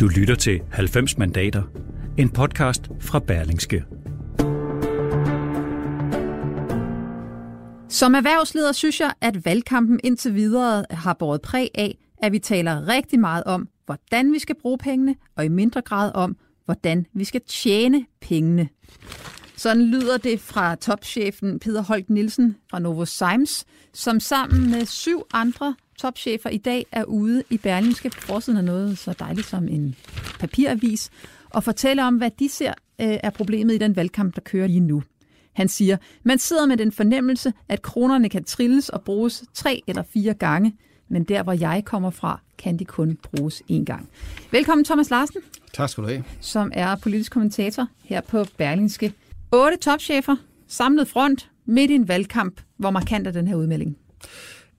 Du lytter til 90 mandater, en podcast fra Berlingske. Som erhvervsleder synes jeg, at valgkampen indtil videre har båret præg af, at vi taler rigtig meget om, hvordan vi skal bruge pengene, og i mindre grad om, hvordan vi skal tjene pengene. Sådan lyder det fra topchefen Peter Holk Nielsen fra Novo Sims, som sammen med syv andre topchefer i dag er ude i Berlingske på forsiden af noget så dejligt som en papiravis, og fortæller om, hvad de ser øh, er problemet i den valgkamp, der kører lige nu. Han siger, man sidder med den fornemmelse, at kronerne kan trilles og bruges tre eller fire gange, men der, hvor jeg kommer fra, kan de kun bruges én gang. Velkommen Thomas Larsen. Tak skal du have. Som er politisk kommentator her på Berlingske. Otte topchefer, samlet front, midt i en valgkamp. Hvor markant er den her udmelding?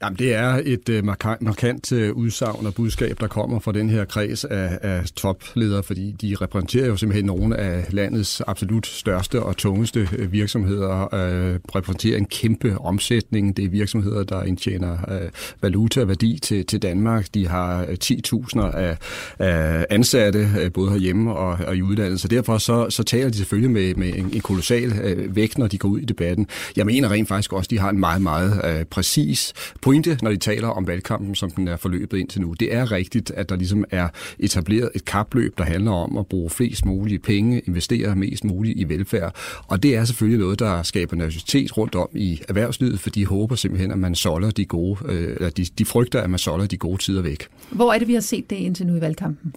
Jamen, det er et øh, markant, markant udsagn og budskab, der kommer fra den her kreds af, af topledere, fordi de repræsenterer jo simpelthen nogle af landets absolut største og tungeste øh, virksomheder, øh, repræsenterer en kæmpe omsætning. Det er virksomheder, der indtjener øh, valuta og værdi til, til Danmark. De har 10.000 af, af ansatte, både herhjemme og, og i udlandet, så derfor så, så taler de selvfølgelig med, med en, en kolossal øh, vægt, når de går ud i debatten. Jeg mener rent faktisk også, at de har en meget, meget øh, præcis pointe, når de taler om valgkampen, som den er forløbet indtil nu. Det er rigtigt, at der ligesom er etableret et kapløb, der handler om at bruge flest mulige penge, investere mest muligt i velfærd. Og det er selvfølgelig noget, der skaber nervøsitet rundt om i erhvervslivet, for de håber simpelthen, at man solder de gode, øh, eller de, de frygter, at man solder de gode tider væk. Hvor er det, vi har set det indtil nu i valgkampen?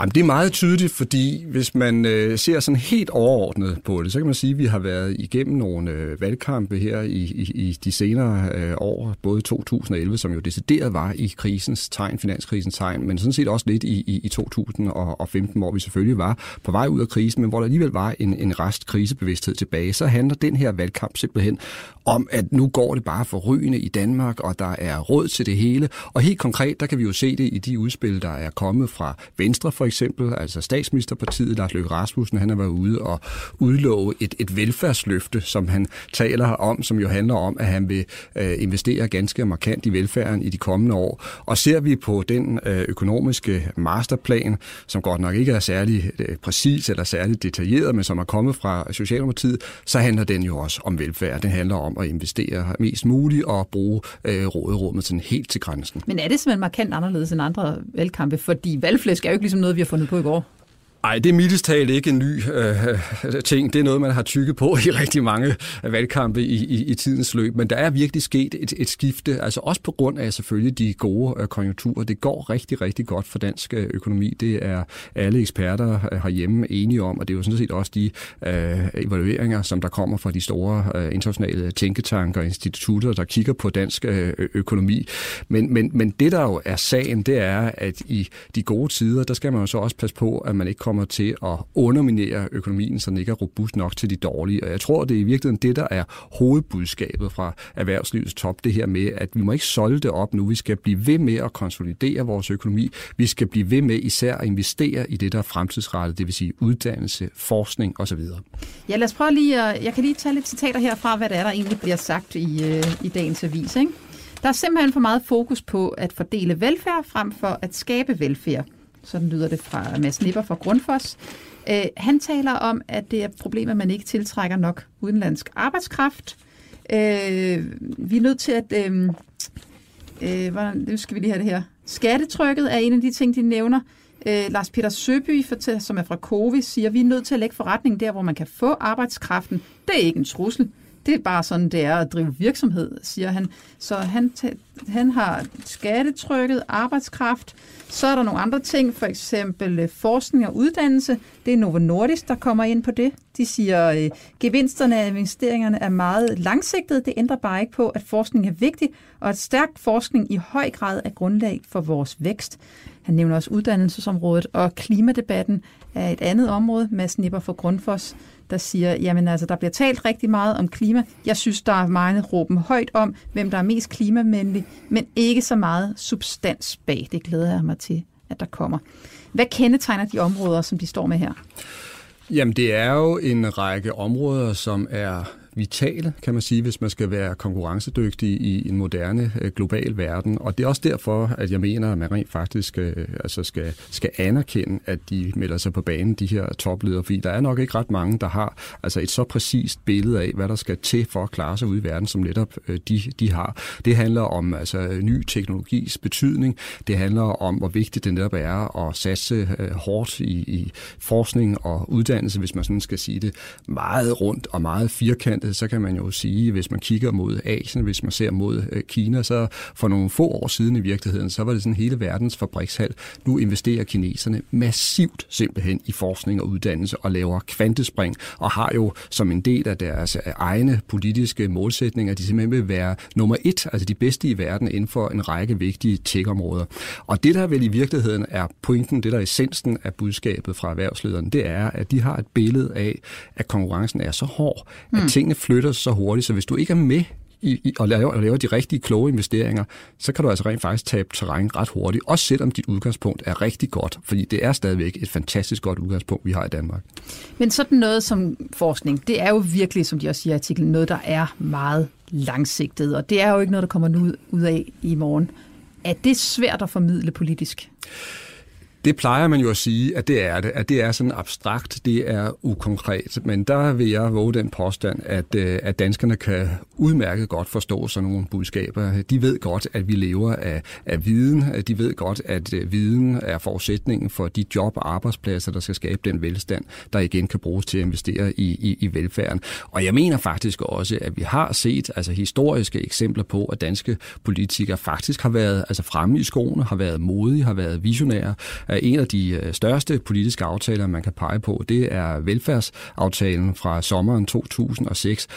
Jamen, det er meget tydeligt, fordi hvis man øh, ser sådan helt overordnet på det, så kan man sige, at vi har været igennem nogle øh, valgkampe her i, i, i de senere øh, år, både 2011, som jo decideret var i krisens tegn, finanskrisens tegn, men sådan set også lidt i, i, i 2015, hvor vi selvfølgelig var på vej ud af krisen, men hvor der alligevel var en, en rest krisebevidsthed tilbage, så handler den her valgkamp simpelthen om, at nu går det bare for rygende i Danmark, og der er råd til det hele. Og helt konkret, der kan vi jo se det i de udspil, der er kommet fra Venstre for eksempel, altså statsministerpartiet, Lars Løkke Rasmussen, han har været ude og udlove et, et velfærdsløfte, som han taler om, som jo handler om, at han vil øh, investere ganske markant i velfærden i de kommende år. Og ser vi på den øh, økonomiske masterplan, som godt nok ikke er særlig øh, præcis eller særlig detaljeret, men som er kommet fra Socialdemokratiet, så handler den jo også om velfærd. Den handler om at investere mest muligt og bruge øh, råderummet sådan helt til grænsen. Men er det simpelthen markant anderledes end andre valgkampe? Fordi valgflæsk er jo ikke ligesom noget, vi har fundet på i går. Nej, det er mildest talt ikke en ny øh, ting. Det er noget, man har tykket på i rigtig mange valgkampe i, i, i tidens løb. Men der er virkelig sket et, et skifte, altså også på grund af selvfølgelig de gode øh, konjunkturer. Det går rigtig, rigtig godt for dansk øh, økonomi. Det er alle eksperter øh, herhjemme enige om, og det er jo sådan set også de øh, evalueringer, som der kommer fra de store øh, internationale tænketanker og institutter, der kigger på dansk øh, økonomi. Men, men, men det, der jo er sagen, det er, at i de gode tider, der skal man jo så også passe på, at man ikke kommer til at underminere økonomien, så den ikke er robust nok til de dårlige. Og jeg tror, det er i virkeligheden det, der er hovedbudskabet fra erhvervslivets top, det her med, at vi må ikke solde det op nu. Vi skal blive ved med at konsolidere vores økonomi. Vi skal blive ved med især at investere i det, der er fremtidsrettet, det vil sige uddannelse, forskning osv. Ja, lad os prøve lige at, Jeg kan lige tage lidt citater herfra, hvad der er, der egentlig bliver sagt i, øh, i dagens avis. Ikke? Der er simpelthen for meget fokus på at fordele velfærd frem for at skabe velfærd. Sådan lyder det fra Mads Nipper fra Grundfos. Øh, han taler om, at det er et problem, at man ikke tiltrækker nok udenlandsk arbejdskraft. Øh, vi er nødt til at... Øh, øh, hvordan, nu skal vi lige have det her. Skattetrykket er en af de ting, de nævner. Øh, Lars Peter Søby, som er fra Covi, siger, at vi er nødt til at lægge forretningen der, hvor man kan få arbejdskraften. Det er ikke en trussel. Det er bare sådan, det er at drive virksomhed, siger han. Så han, han har skattetrykket, arbejdskraft. Så er der nogle andre ting, for eksempel øh, forskning og uddannelse. Det er Novo Nordisk, der kommer ind på det. De siger, at gevinsterne af investeringerne er meget langsigtede. Det ændrer bare ikke på, at forskning er vigtig, og at stærk forskning i høj grad er grundlag for vores vækst. Han nævner også uddannelsesområdet, og klimadebatten er et andet område. Mads Nipper for Grundfos der siger, jamen altså, der bliver talt rigtig meget om klima. Jeg synes, der er meget råben højt om, hvem der er mest klimavenlig, men ikke så meget substans bag. Det glæder jeg mig til, at der kommer. Hvad kendetegner de områder, som de står med her? Jamen, det er jo en række områder, som er vitale, kan man sige, hvis man skal være konkurrencedygtig i en moderne øh, global verden. Og det er også derfor, at jeg mener, at man rent faktisk øh, altså skal, skal anerkende, at de melder sig på banen, de her topledere, fordi der er nok ikke ret mange, der har altså et så præcist billede af, hvad der skal til for at klare sig ud i verden, som netop øh, de, de har. Det handler om altså, ny teknologis betydning. Det handler om, hvor vigtigt det netop er at satse hårdt i, i forskning og uddannelse, hvis man sådan skal sige det meget rundt og meget firkantet, så kan man jo sige, hvis man kigger mod Asien, hvis man ser mod øh, Kina, så for nogle få år siden i virkeligheden, så var det sådan hele verdens fabrikshal. Nu investerer kineserne massivt simpelthen i forskning og uddannelse og laver kvantespring og har jo som en del af deres egne politiske målsætninger, at de simpelthen vil være nummer et, altså de bedste i verden inden for en række vigtige tech-områder. Og det, der vel i virkeligheden er pointen, det der er essensen af budskabet fra erhvervslederen, det er, at de har et billede af, at konkurrencen er så hård, at mm. tingene flytter så hurtigt, så hvis du ikke er med i, i, og, laver, og laver de rigtige kloge investeringer, så kan du altså rent faktisk tabe terræn ret hurtigt, også selvom dit udgangspunkt er rigtig godt, fordi det er stadigvæk et fantastisk godt udgangspunkt, vi har i Danmark. Men sådan noget som forskning, det er jo virkelig, som de også siger i artiklen, noget, der er meget langsigtet, og det er jo ikke noget, der kommer nu ud af i morgen. Er det svært at formidle politisk? Det plejer man jo at sige, at det er det. At det er sådan abstrakt, det er ukonkret. Men der vil jeg våge den påstand, at, øh, at danskerne kan udmærket godt forstå sådan nogle budskaber. De ved godt, at vi lever af, af viden. De ved godt, at øh, viden er forudsætningen for de job og arbejdspladser, der skal skabe den velstand, der igen kan bruges til at investere i, i, i velfærden. Og jeg mener faktisk også, at vi har set altså historiske eksempler på, at danske politikere faktisk har været altså fremme i skoene, har været modige, har været visionære. En af de øh, største politiske aftaler, man kan pege på, det er velfærdsaftalen fra sommeren 2006.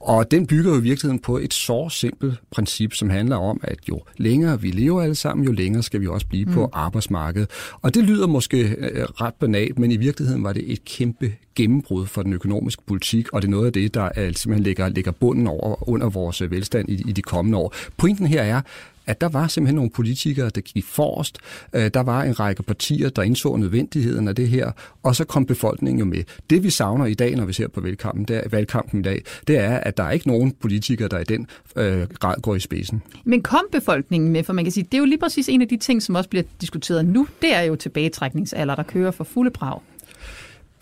Og den bygger jo i virkeligheden på et så simpelt princip, som handler om, at jo længere vi lever alle sammen, jo længere skal vi også blive mm. på arbejdsmarkedet. Og det lyder måske øh, ret banalt, men i virkeligheden var det et kæmpe gennembrud for den økonomiske politik, og det er noget af det, der er, simpelthen ligger, ligger bunden over under vores velstand i, i de kommende år. Pointen her er, at der var simpelthen nogle politikere, der gik forrest. Øh, der var en række partier, der indså nødvendigheden af det her, og så kom befolkningen jo med. Det vi savner i dag, når vi ser på valgkampen, det er, valgkampen i dag, det er, at der er ikke nogen politikere, der i den øh, grad går i spidsen. Men kom befolkningen med? For man kan sige, det er jo lige præcis en af de ting, som også bliver diskuteret nu. Det er jo tilbagetrækningsalder, der kører for fulde brag.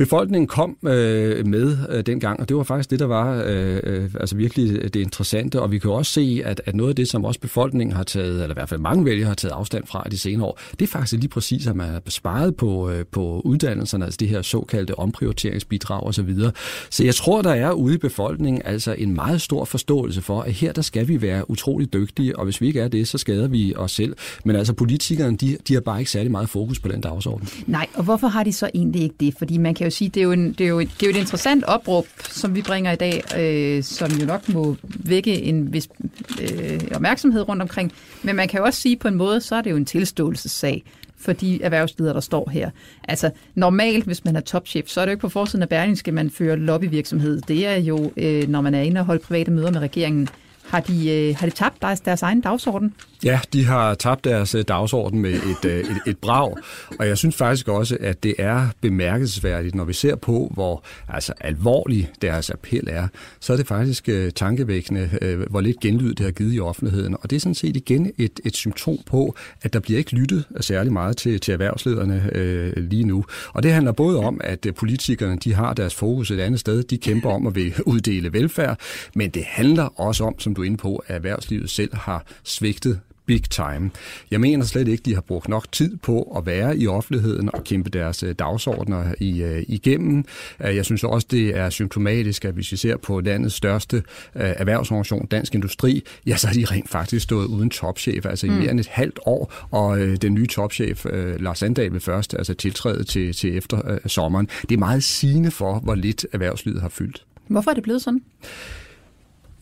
Befolkningen kom øh, med øh, dengang, og det var faktisk det, der var øh, øh altså virkelig det interessante. Og vi kan også se, at, at noget af det, som også befolkningen har taget, eller i hvert fald mange vælgere har taget afstand fra i de senere år, det er faktisk lige præcis, at man har sparet på, øh, på uddannelserne, altså det her såkaldte omprioriteringsbidrag osv. Så, videre. så jeg tror, der er ude i befolkningen altså en meget stor forståelse for, at her der skal vi være utrolig dygtige, og hvis vi ikke er det, så skader vi os selv. Men altså politikerne, de, de har bare ikke særlig meget fokus på den dagsorden. Nej, og hvorfor har de så egentlig ikke det? Fordi man kan jo sige, det er jo, en, det er jo, et, det er jo et interessant opråb, som vi bringer i dag, øh, som jo nok må vække en vis øh, opmærksomhed rundt omkring. Men man kan jo også sige på en måde, så er det jo en tilståelsessag for de erhvervsledere, der står her. Altså normalt, hvis man er topchef, så er det jo ikke på forsiden af Berlingske, man fører lobbyvirksomhed. Det er jo, øh, når man er inde og holder private møder med regeringen. Har de, øh, har de tabt deres, deres egen dagsorden? Ja, de har tabt deres øh, dagsorden med et, øh, et, et brag, og jeg synes faktisk også, at det er bemærkelsesværdigt, når vi ser på, hvor altså, alvorlig deres appel er, så er det faktisk øh, tankevækkende, hvor lidt genlyd det har givet i offentligheden. Og det er sådan set igen et, et symptom på, at der bliver ikke lyttet særlig meget til, til erhvervslederne øh, lige nu. Og det handler både om, at politikerne de har deres fokus et andet sted, de kæmper om at vil uddele velfærd, men det handler også om, som du er inde på, at erhvervslivet selv har svigtet big time. Jeg mener slet ikke, de har brugt nok tid på at være i offentligheden og kæmpe deres øh, dagsordner i, uh, igennem. Uh, jeg synes også, det er symptomatisk, at hvis vi ser på landets største erhvervsorganisation, Dansk Industri, ja, så har de rent faktisk stået uden topchef, altså mm. i mere end et halvt år, og den nye topchef, Lars Sandal, vil først altså tiltræde til, til efter sommeren. Det er meget sigende for, hvor lidt erhvervslivet har fyldt. Hvorfor er det blevet sådan?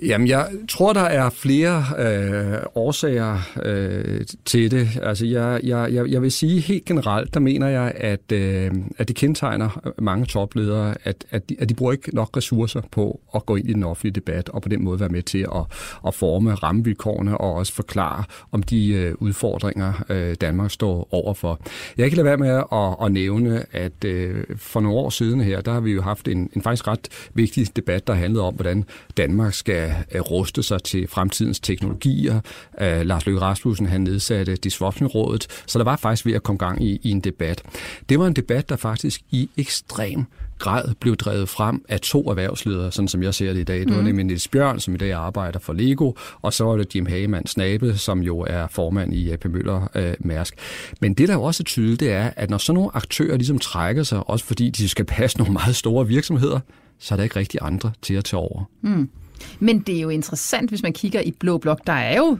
Jamen, jeg tror, der er flere øh, årsager øh, til det. Altså, jeg, jeg, jeg, jeg vil sige helt generelt, der mener jeg, at, øh, at det kendetegner mange topledere, at, at, de, at de bruger ikke nok ressourcer på at gå ind i den offentlige debat, og på den måde være med til at, at forme rammevilkårene, og også forklare om de øh, udfordringer, øh, Danmark står overfor. Jeg kan lade være med at, at nævne, at øh, for nogle år siden her, der har vi jo haft en, en faktisk ret vigtig debat, der handlede om, hvordan Danmark skal skal ruste sig til fremtidens teknologier. Uh, Lars Løkke Rasmussen han nedsatte Disruption-rådet, så der var faktisk ved at komme gang i, i en debat. Det var en debat, der faktisk i ekstrem grad blev drevet frem af to erhvervsledere, sådan som jeg ser det i dag. Det var mm. nemlig Niels Bjørn, som i dag arbejder for Lego, og så var det Jim Hagemann Snabe, som jo er formand i AP Møller øh, Mærsk. Men det, der jo også er tydeligt, det er, at når sådan nogle aktører ligesom trækker sig, også fordi de skal passe nogle meget store virksomheder, så er der ikke rigtig andre til at tage over. Mm. Men det er jo interessant, hvis man kigger i Blå Blok. Der er jo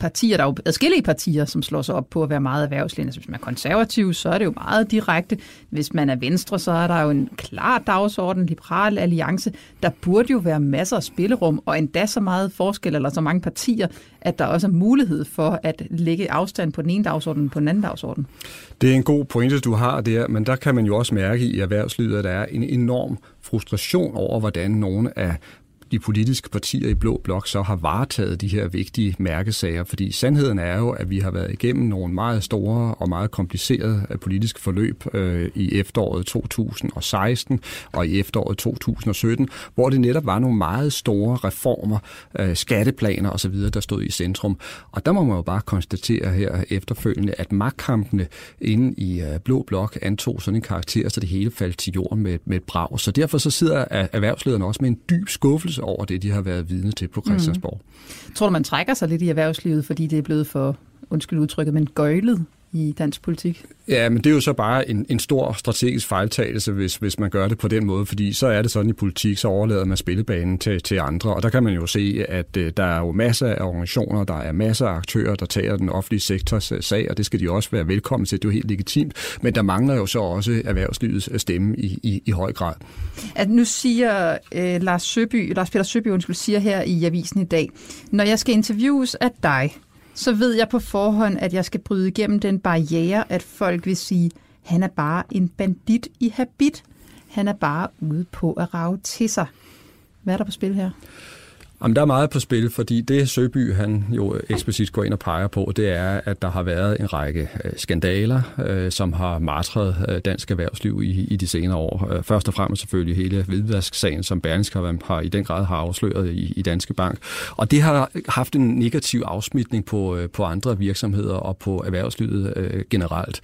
partier, der er jo adskillige partier, som slår sig op på at være meget erhvervslændende. Altså, hvis man er konservativ, så er det jo meget direkte. Hvis man er venstre, så er der jo en klar dagsorden, liberal alliance. Der burde jo være masser af spillerum, og endda så meget forskel, eller så mange partier, at der også er mulighed for at lægge afstand på den ene dagsorden på den anden dagsorden. Det er en god pointe, du har der, men der kan man jo også mærke i erhvervslivet, at der er en enorm frustration over, hvordan nogle af de politiske partier i Blå Blok så har varetaget de her vigtige mærkesager. Fordi sandheden er jo, at vi har været igennem nogle meget store og meget komplicerede øh, politiske forløb øh, i efteråret 2016 og i efteråret 2017, hvor det netop var nogle meget store reformer, øh, skatteplaner osv., der stod i centrum. Og der må man jo bare konstatere her efterfølgende, at magtkampene inde i øh, Blå Blok antog sådan en karakter, så det hele faldt til jorden med, med et brag. Så derfor så sidder erhvervslederne også med en dyb skuffelse skuffelse over det, de har været vidne til på Christiansborg. Mm. Tror du, man trækker sig lidt i erhvervslivet, fordi det er blevet for, undskyld udtrykket, men gøjlet i dansk politik? Ja, men det er jo så bare en, en stor strategisk fejltagelse, hvis, hvis man gør det på den måde, fordi så er det sådan i politik, så overlader man spillebanen til, til andre, og der kan man jo se, at uh, der er jo masser af organisationer, der er masser af aktører, der tager den offentlige sektors uh, sag, og det skal de også være velkommen til, det er jo helt legitimt, men der mangler jo så også erhvervslivets øh, stemme i, i, i høj grad. At nu siger uh, Lars, Søby, Lars Peter Søby, undskyld, siger her i avisen i dag, når jeg skal interviews af dig, så ved jeg på forhånd, at jeg skal bryde igennem den barriere, at folk vil sige, han er bare en bandit i habit. Han er bare ude på at rave til sig. Hvad er der på spil her? Jamen, der er meget på spil, fordi det Søby han jo eksplicit går ind og peger på, det er, at der har været en række øh, skandaler, øh, som har martret øh, dansk erhvervsliv i, i de senere år. Øh, først og fremmest selvfølgelig hele hvidvasksagen, som Berlingske har, har i den grad har afsløret i, i Danske Bank. Og det har haft en negativ afsmitning på, øh, på andre virksomheder og på erhvervslivet øh, generelt.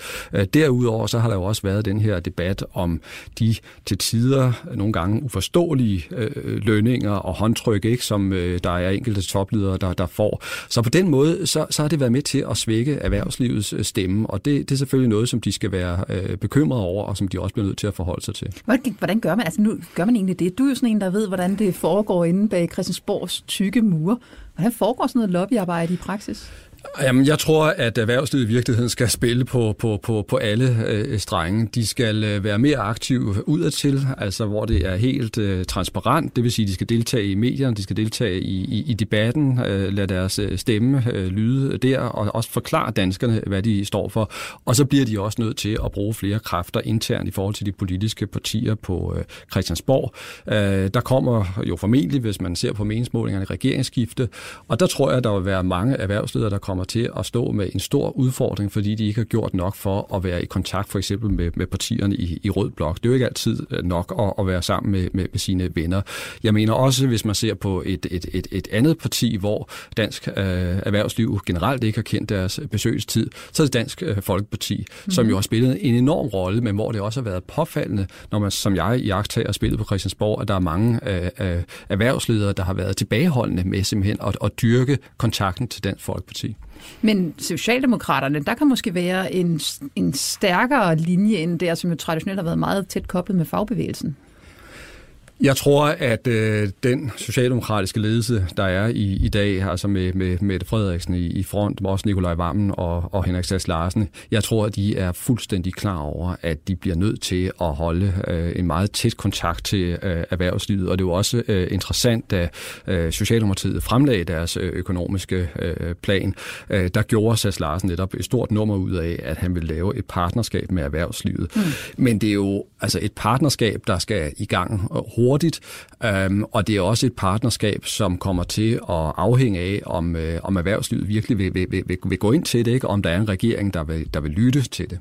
Derudover så har der jo også været den her debat om de til tider nogle gange uforståelige øh, lønninger og håndtryk, ikke, som øh, der er enkelte topledere, der, der får. Så på den måde, så, så har det været med til at svække erhvervslivets øh, stemme, og det, det er selvfølgelig noget, som de skal være øh, bekymrede over, og som de også bliver nødt til at forholde sig til. Hvordan, hvordan gør man, altså nu gør man egentlig det? Du er jo sådan en, der ved, hvordan det foregår inde bag Christiansborgs tykke mure. Hvordan foregår sådan noget lobbyarbejde i praksis? Jamen, jeg tror, at erhvervslivet i virkeligheden skal spille på, på, på, på alle øh, strenge. De skal øh, være mere aktive udadtil, altså hvor det er helt øh, transparent. Det vil sige, at de skal deltage i medierne, de skal deltage i, i, i debatten, øh, lade deres øh, stemme øh, lyde der, og også forklare danskerne, hvad de står for. Og så bliver de også nødt til at bruge flere kræfter internt i forhold til de politiske partier på øh, Christiansborg. Øh, der kommer jo formentlig, hvis man ser på meningsmålingerne, regeringsskifte, og der tror jeg, der vil være mange erhvervsledere, der kommer kommer til at stå med en stor udfordring, fordi de ikke har gjort nok for at være i kontakt for eksempel med, med partierne i, i Rød Blok. Det er jo ikke altid øh, nok at, at være sammen med, med, med sine venner. Jeg mener også, hvis man ser på et, et, et, et andet parti, hvor dansk øh, erhvervsliv generelt ikke har kendt deres besøgstid, så er det Dansk øh, Folkeparti, mm-hmm. som jo har spillet en enorm rolle, men hvor det også har været påfaldende, når man som jeg i har spillet på Christiansborg, at der er mange øh, øh, erhvervsledere, der har været tilbageholdende med simpelthen at, at dyrke kontakten til Dansk Folkeparti. Men Socialdemokraterne, der kan måske være en, en stærkere linje end der, som jo traditionelt har været meget tæt koblet med fagbevægelsen. Jeg tror, at øh, den socialdemokratiske ledelse, der er i, i dag, altså med, med Mette Frederiksen i, i front, med også Nikolaj Vammen og, og Henrik Sass Larsen, jeg tror, at de er fuldstændig klar over, at de bliver nødt til at holde øh, en meget tæt kontakt til øh, erhvervslivet. Og det er jo også øh, interessant, da øh, Socialdemokratiet fremlagde deres øh, økonomiske øh, plan, øh, der gjorde Sass Larsen netop et stort nummer ud af, at han vil lave et partnerskab med erhvervslivet. Mm. Men det er jo altså et partnerskab, der skal i gang hurtigt, øhm, og det er også et partnerskab, som kommer til at afhænge af, om, øh, om erhvervslivet virkelig vil, vil, vil, vil gå ind til det, ikke? om der er en regering, der vil, der vil lytte til det.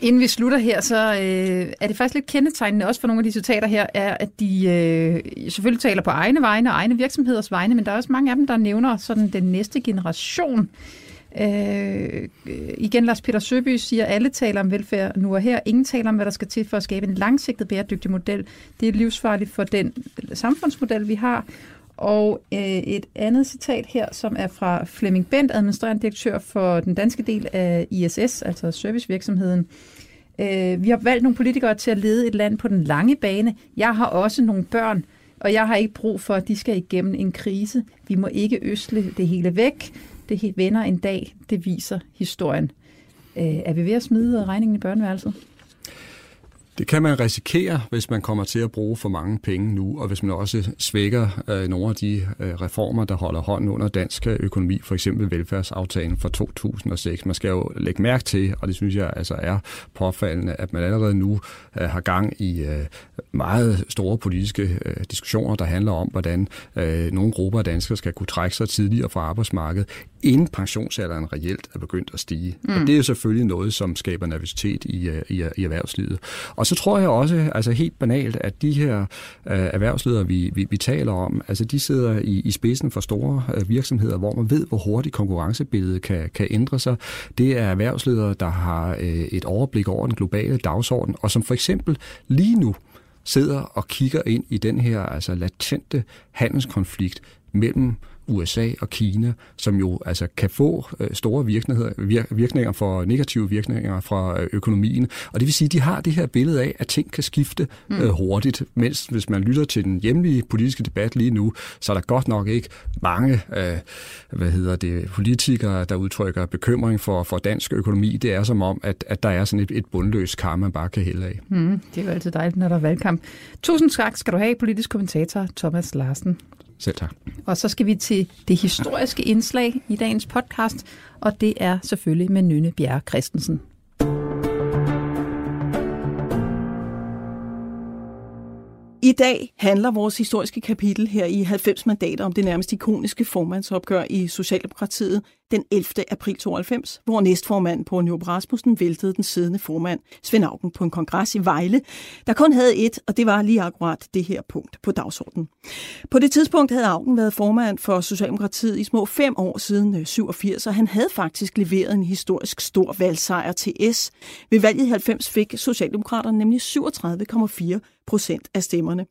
Inden vi slutter her, så øh, er det faktisk lidt kendetegnende også for nogle af de citater her, er, at de øh, selvfølgelig taler på egne vegne og egne virksomheders vegne, men der er også mange af dem, der nævner sådan den næste generation. Øh, Øh, igen, Lars Peter Søby siger, at alle taler om velfærd nu og her. Ingen taler om, hvad der skal til for at skabe en langsigtet bæredygtig model. Det er livsfarligt for den samfundsmodel, vi har. Og øh, et andet citat her, som er fra Flemming Bent, administrerende direktør for den danske del af ISS, altså servicevirksomheden. Øh, vi har valgt nogle politikere til at lede et land på den lange bane. Jeg har også nogle børn, og jeg har ikke brug for, at de skal igennem en krise. Vi må ikke øsle det hele væk. Det vender en dag, det viser historien. Øh, er vi ved at smide regningen i børneværelset? Det kan man risikere, hvis man kommer til at bruge for mange penge nu, og hvis man også svækker øh, nogle af de øh, reformer, der holder hånden under dansk øh, økonomi, for eksempel velfærdsaftalen fra 2006. Man skal jo lægge mærke til, og det synes jeg altså er påfaldende, at man allerede nu øh, har gang i øh, meget store politiske øh, diskussioner, der handler om, hvordan øh, nogle grupper af danskere skal kunne trække sig tidligere fra arbejdsmarkedet, inden pensionsalderen reelt er begyndt at stige. Mm. Og det er jo selvfølgelig noget, som skaber nervøsitet i, øh, i, i erhvervslivet. Og så tror jeg også, altså helt banalt, at de her øh, erhvervsledere, vi, vi, vi taler om, altså de sidder i, i spidsen for store øh, virksomheder, hvor man ved, hvor hurtigt konkurrencebilledet kan, kan ændre sig. Det er erhvervsledere, der har øh, et overblik over den globale dagsorden, og som for eksempel lige nu sidder og kigger ind i den her altså latente handelskonflikt mellem USA og Kina, som jo altså kan få øh, store virkninger, virkninger for negative virkninger fra øh, økonomien. Og det vil sige, at de har det her billede af, at ting kan skifte mm. øh, hurtigt, mens hvis man lytter til den hjemlige politiske debat lige nu, så er der godt nok ikke mange øh, hvad hedder det, politikere, der udtrykker bekymring for, for dansk økonomi. Det er som om, at, at der er sådan et, et bundløst kar, man bare kan hælde af. Mm, det er jo altid dejligt, når der er valgkamp. Tusind tak skal du have, politisk kommentator Thomas Larsen. Selv tak. Og så skal vi til det historiske indslag i dagens podcast, og det er selvfølgelig med Nynne Bjerre Christensen. I dag handler vores historiske kapitel her i 90 mandater om det nærmest ikoniske formandsopgør i Socialdemokratiet den 11. april 92, hvor næstformand på Nyrup Rasmussen væltede den siddende formand Svend Augen på en kongres i Vejle, der kun havde et, og det var lige akkurat det her punkt på dagsordenen. På det tidspunkt havde Augen været formand for Socialdemokratiet i små fem år siden øh, 87, og han havde faktisk leveret en historisk stor valgsejr til S. Ved valget i 90 fik Socialdemokraterne nemlig 37,4 procent af stemmerne.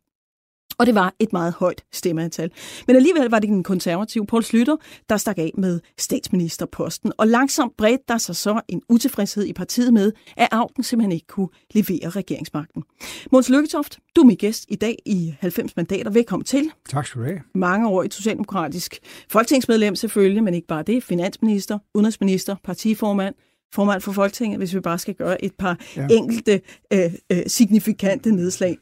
Og det var et meget højt stemmeantal. Men alligevel var det den konservative Poul Slytter, der stak af med statsministerposten. Og langsomt bredte der sig så en utilfredshed i partiet med, at Augen simpelthen ikke kunne levere regeringsmagten. Måns Lykketoft, du er min gæst i dag i 90 mandater. Velkommen til. Tak skal du have. Mange år i socialdemokratisk folketingsmedlem selvfølgelig, men ikke bare det. Finansminister, udenrigsminister, partiformand, formand for Folketinget, hvis vi bare skal gøre et par ja. enkelte øh, øh, signifikante nedslag.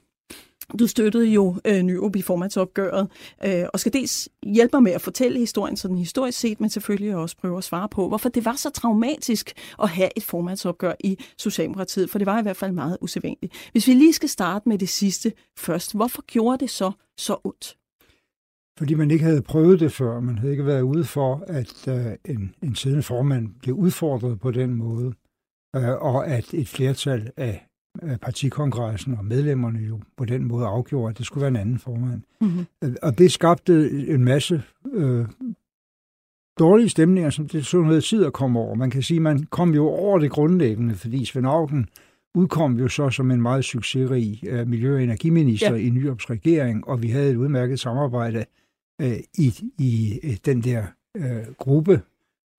Du støttede jo øh, Nyrup i formandsopgøret, øh, og skal dels hjælpe mig med at fortælle historien sådan historisk set, men selvfølgelig også prøve at svare på, hvorfor det var så traumatisk at have et formandsopgør i Socialdemokratiet, for det var i hvert fald meget usædvanligt. Hvis vi lige skal starte med det sidste først, hvorfor gjorde det så så ondt? Fordi man ikke havde prøvet det før. Man havde ikke været ude for, at øh, en, en siddende formand blev udfordret på den måde, øh, og at et flertal af partikongressen og medlemmerne jo på den måde afgjorde, at det skulle være en anden formand. Mm-hmm. Og det skabte en masse øh, dårlige stemninger, som det så noget at komme over. Man kan sige, man kom jo over det grundlæggende, fordi Svend Augen udkom jo så som en meget succesrig uh, miljø- og energiminister ja. i Nyrups regering, og vi havde et udmærket samarbejde uh, i, i uh, den der uh, gruppe,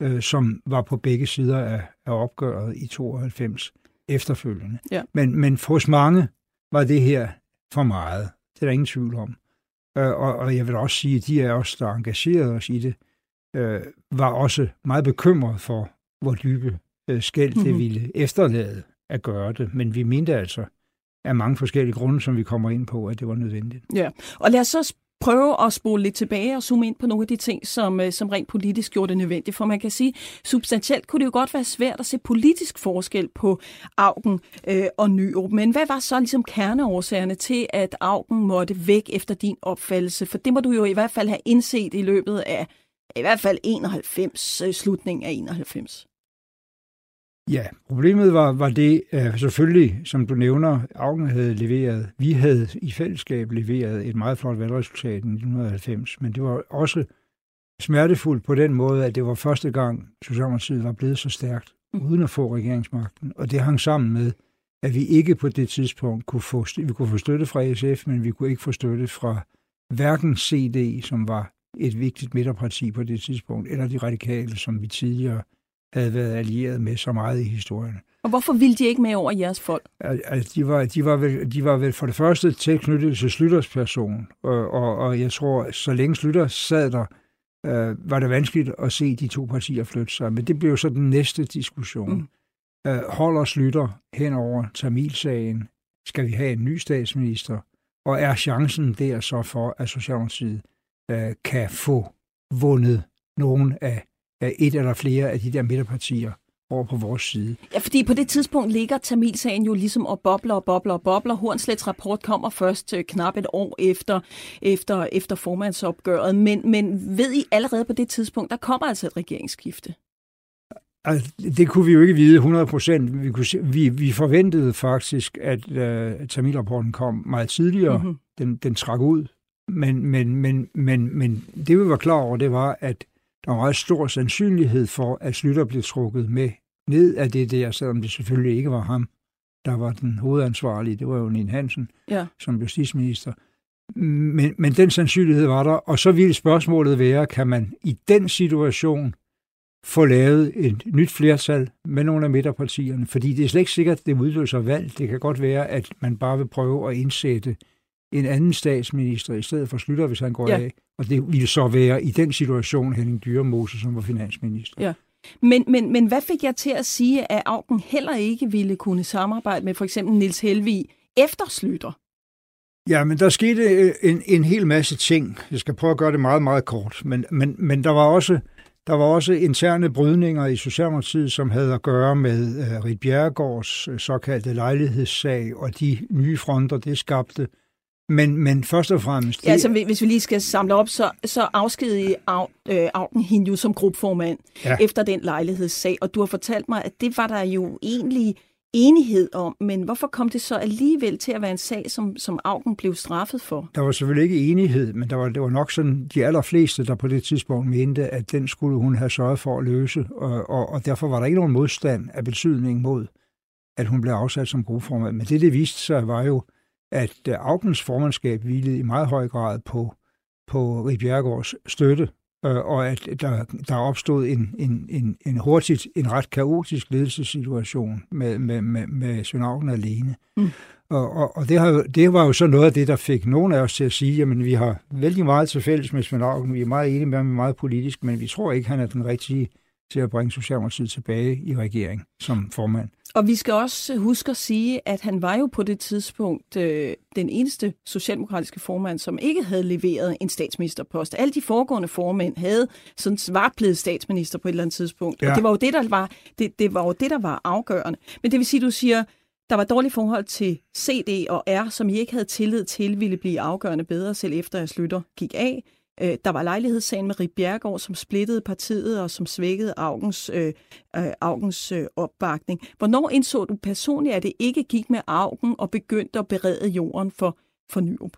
uh, som var på begge sider af, af opgøret i 92 efterfølgende. Ja. Men, men hos mange var det her for meget. Det er der ingen tvivl om. Øh, og, og jeg vil også sige, at de af os, der engagerede os i det, øh, var også meget bekymret for, hvor dybe øh, skæld det mm-hmm. ville efterlade at gøre det. Men vi mente altså, af mange forskellige grunde, som vi kommer ind på, at det var nødvendigt. Ja, og lad os så prøve at spole lidt tilbage og zoome ind på nogle af de ting, som, øh, som rent politisk gjorde det nødvendigt. For man kan sige, substantielt kunne det jo godt være svært at se politisk forskel på Augen øh, og Nyrup. Men hvad var så ligesom kerneårsagerne til, at Augen måtte væk efter din opfattelse? For det må du jo i hvert fald have indset i løbet af i hvert fald 91, øh, slutningen af 91. Ja, problemet var, var det, at selvfølgelig, som du nævner, Augen havde leveret, vi havde i fællesskab leveret et meget flot valgresultat i 1990, men det var også smertefuldt på den måde, at det var første gang, Socialdemokratiet var blevet så stærkt, mm. uden at få regeringsmagten. Og det hang sammen med, at vi ikke på det tidspunkt kunne få, vi kunne få støtte fra SF, men vi kunne ikke få støtte fra hverken CD, som var et vigtigt midterparti på det tidspunkt, eller de radikale, som vi tidligere havde været allieret med så meget i historien. Og hvorfor ville de ikke med over jeres folk? Altså, de, var, de, var vel, de var vel for det første tilknyttet til Slytters person, og, og, og jeg tror, så længe Slytter sad der, øh, var det vanskeligt at se de to partier flytte sig. Men det blev så den næste diskussion. Mm. Øh, holder Slytter hen over Tamilsagen? Skal vi have en ny statsminister? Og er chancen der så for, at Socialdemokratiet øh, kan få vundet nogen af et eller flere af de der midterpartier over på vores side. Ja, fordi på det tidspunkt ligger Tamilsagen jo ligesom og bobler og bobler og bobler. Hornslets rapport kommer først øh, knap et år efter, efter, efter formandsopgøret, men, men ved I allerede på det tidspunkt, der kommer altså et regeringsskifte? Altså, det kunne vi jo ikke vide 100 procent. Vi, vi, vi forventede faktisk, at uh, Tamilrapporten kom meget tidligere. Mm-hmm. Den, den trak ud. Men, men, men, men, men det vi var klar over, det var, at der var meget stor sandsynlighed for, at Slytter blev trukket med ned af det der, selvom det selvfølgelig ikke var ham, der var den hovedansvarlige. Det var jo Nien Hansen ja. som justitsminister. Men, men den sandsynlighed var der, og så ville spørgsmålet være, kan man i den situation få lavet et nyt flertal med nogle af midterpartierne? Fordi det er slet ikke sikkert, at det udløser valg. Det kan godt være, at man bare vil prøve at indsætte en anden statsminister i stedet for Slytter, hvis han går ja. af. Og det ville så være i den situation Henning Dyremose, som var finansminister. Ja. Men, men, men hvad fik jeg til at sige, at Augen heller ikke ville kunne samarbejde med for eksempel Nils Helvig efter Slytter? Ja, men der skete øh, en, en hel masse ting. Jeg skal prøve at gøre det meget, meget kort. Men, men, men der var også der var også interne brydninger i Socialdemokratiet, som havde at gøre med uh, Rit Bjerregårds uh, såkaldte lejlighedssag, og de nye fronter, det skabte men, men først og fremmest... Det... Ja, altså, hvis vi lige skal samle op, så, så afskedede øh, Augen hende jo som gruppeformand ja. efter den lejlighedssag, og du har fortalt mig, at det var der jo egentlig enighed om, men hvorfor kom det så alligevel til at være en sag, som, som Augen blev straffet for? Der var selvfølgelig ikke enighed, men der var, det var nok sådan de allerfleste, der på det tidspunkt mente, at den skulle hun have sørget for at løse, og, og, og derfor var der ikke nogen modstand af betydning mod, at hun blev afsat som gruppeformand. Men det, det viste sig, var jo, at øh, Augens formandskab hvilede i meget høj grad på, på Rik Bjergårds støtte, øh, og at der, der opstod en, en, en, en hurtigt, en ret kaotisk ledelsessituation med, med, med, med Svend Augen alene. Mm. Og, og, og det, har, det var jo så noget af det, der fik nogle af os til at sige, at vi har vældig meget til fælles med Svend Augen, vi er meget enige med ham, meget politisk, men vi tror ikke, han er den rigtige til at bringe Socialdemokratiet tilbage i regering som formand. Og vi skal også huske at sige, at han var jo på det tidspunkt øh, den eneste socialdemokratiske formand, som ikke havde leveret en statsministerpost. Alle de foregående formænd havde sådan var blevet statsminister på et eller andet tidspunkt. Ja. Og det var jo det, der var, det, det var jo det, der var afgørende. Men det vil sige, du siger, der var dårligt forhold til CD og R, som I ikke havde tillid til, ville blive afgørende bedre, selv efter at Slytter gik af. Øh, der var lejlighedssagen med Rik Bjergård, som splittede partiet og som svækkede Augens, øh, øh, Augens øh, opbakning. Hvornår indså du personligt, at det ikke gik med Augen og begyndte at berede jorden for, for Nyrup?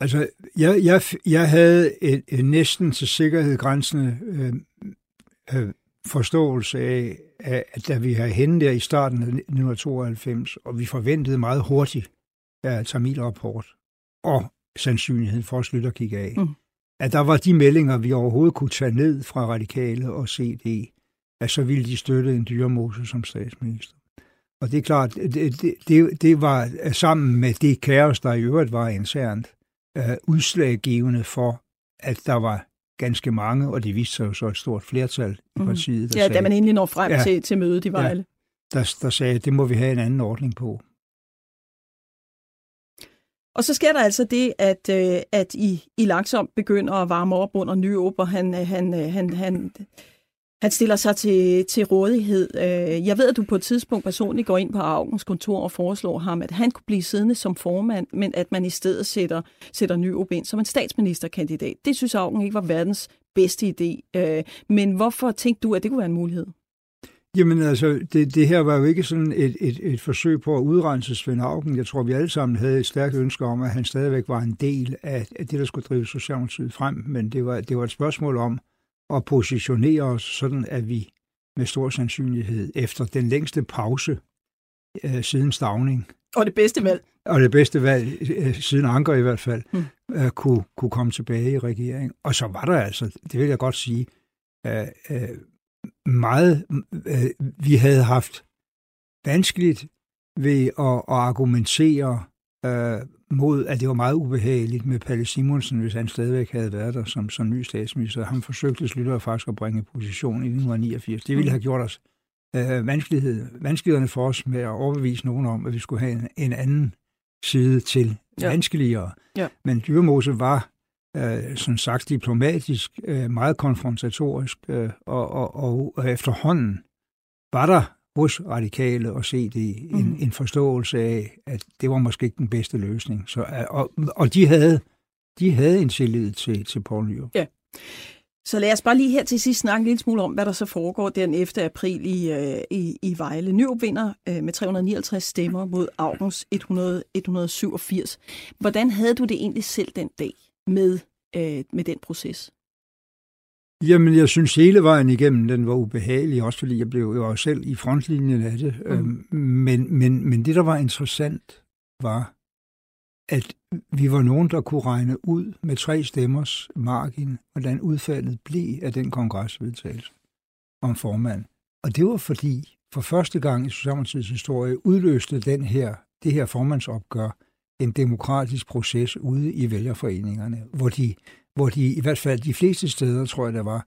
Altså, jeg, jeg, jeg havde et, et næsten til sikkerhed grænsende øh, øh, forståelse af, at da vi har henne der i starten af 1992, og vi forventede meget hurtigt af Tamil-rapport, og sandsynligheden for at slutte kigge af. Mm at der var de meldinger, vi overhovedet kunne tage ned fra Radikale og CD, at så ville de støtte en dyremose som statsminister. Og det er klart, det, det, det var sammen med det kaos, der i øvrigt var internt, øh, udslaggivende for, at der var ganske mange, og det viste sig jo så et stort flertal i Mhm. partiet, der, Ja, sagde, da man endelig når frem Ja. til, til mødet i Vejle. der, der sagde, at det må vi have en anden ordning på. Og så sker der altså det, at, øh, at I, I langsomt begynder at varme op under Nyåb, og han, øh, han, øh, han, han, han stiller sig til, til rådighed. Øh, jeg ved, at du på et tidspunkt personligt går ind på Augens kontor og foreslår ham, at han kunne blive siddende som formand, men at man i stedet sætter, sætter Nyrup ind som en statsministerkandidat. Det synes Augen ikke var verdens bedste idé. Men hvorfor tænkte du, at det kunne være en mulighed? Jamen altså, det, det her var jo ikke sådan et, et, et forsøg på at udrense Svend Augen. Jeg tror, vi alle sammen havde et stærkt ønske om, at han stadigvæk var en del af, af det, der skulle drive Socialdemokratiet frem. Men det var, det var et spørgsmål om at positionere os sådan, at vi med stor sandsynlighed efter den længste pause øh, siden Stavning, Og det bedste valg. og det bedste valg øh, siden Anker i hvert fald, Mm. øh, kunne, kunne komme tilbage i regeringen. Og så var der altså, det vil jeg godt sige, øh, øh, meget, øh, vi havde haft vanskeligt ved at, at argumentere øh, mod, at det var meget ubehageligt med Palle Simonsen, hvis han stadigvæk havde været der som, som ny statsminister. Han forsøgte Slytter faktisk at bringe position i 1989. Det ville have gjort os øh, vanskelighed, vanskelighederne for os med at overbevise nogen om, at vi skulle have en, en anden side til Ja. vanskeligere. Ja. Men Dyrmose var, øh, som sagt, diplomatisk, øh, meget konfrontatorisk, øh, og, og, og, og efterhånden var der hos radikale og CD en, Mhm. en forståelse af, at det var måske ikke den bedste løsning. Så, øh, og, og de havde de havde en tillid til, til Poul Nyrup. Så lad os bare lige her til sidst snakke en lille smule om, hvad der så foregår den 11. april i, i, i Vejle. Nyrup vinder med 359 stemmer mod Augens 100, 187. Hvordan havde du det egentlig selv den dag med, øh, med den proces? Jamen, jeg synes hele vejen igennem, den var ubehagelig, også fordi jeg blev jo selv i frontlinjen af det. Mm. Øhm, men, men, men det, der var interessant, var, at vi var nogen, der kunne regne ud med tre stemmers margin, hvordan udfaldet blev af den kongresvedtagelse om formand. Og det var fordi, for første gang i Socialdemokratiets historie, udløste den her, det her formandsopgør en demokratisk proces ude i vælgerforeningerne, hvor de hvor de i hvert fald de fleste steder, tror jeg der var,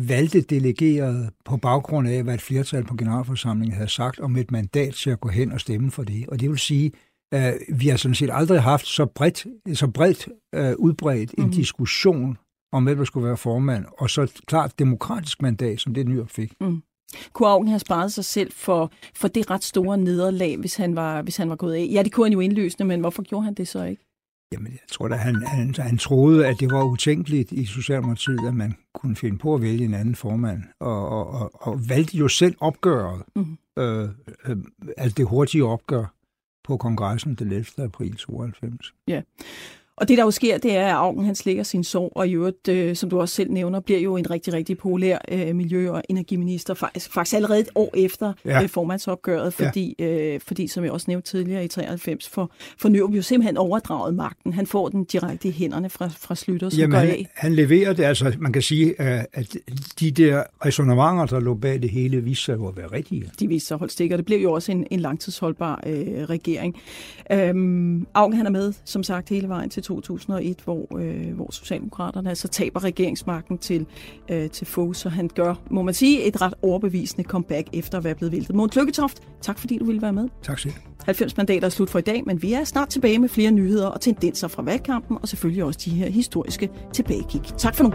valgte delegeret på baggrund af, hvad et flertal på generalforsamlingen havde sagt om et mandat til at gå hen og stemme for det. Og det vil sige, at vi har sådan set aldrig haft så bredt, så bredt uh, udbredt en Mhm. diskussion om, hvem der skulle være formand, og så et klart demokratisk mandat, som det Nyrup fik. Kunne Augen have sparet sig selv for, for det ret store nederlag, hvis han, var, hvis han var gået af? Ja, det kunne han jo indløsende, men hvorfor gjorde han det så ikke? Jamen, jeg tror da, han, han, han troede, at det var utænkeligt i Socialdemokratiet, at man kunne finde på at vælge en anden formand, og, og, og, og valgte jo selv opgøret, Mhm. øh, øh, altså det hurtige opgør på kongressen den 11. april 92. Og det, der jo sker, det er, at Augen han slikker sin sorg, og i øvrigt, øh, som du også selv nævner, bliver jo en rigtig, rigtig populær øh, miljø- og energiminister, faktisk, faktisk allerede et år efter Ja. øh, formandsopgøret, fordi, ja. øh, fordi, som jeg også nævnte tidligere i 93, for, for Nyrup jo simpelthen overdraget magten. Han får den direkte i hænderne fra, fra Slytter, som Jamen, går han, af. han leverer det, altså man kan sige, øh, at de der resonemanger, der lå bag det hele, viste sig jo at være rigtige. de viste sig at holde stik, og det blev jo også en, en langtidsholdbar øh, regering. Øhm, Augen han er med, som sagt, hele vejen til 2001, hvor, øh, hvor Socialdemokraterne altså taber regeringsmagten til, øh, til Fogh, så han gør, må man sige, et ret overbevisende comeback efter at være blevet væltet. Mogens Lykketoft, tak fordi du ville være med. Tak selv. 90 mandater er slut for i dag, men vi er snart tilbage med flere nyheder og tendenser fra valgkampen, og selvfølgelig også de her historiske tilbagekig. Tak for nu.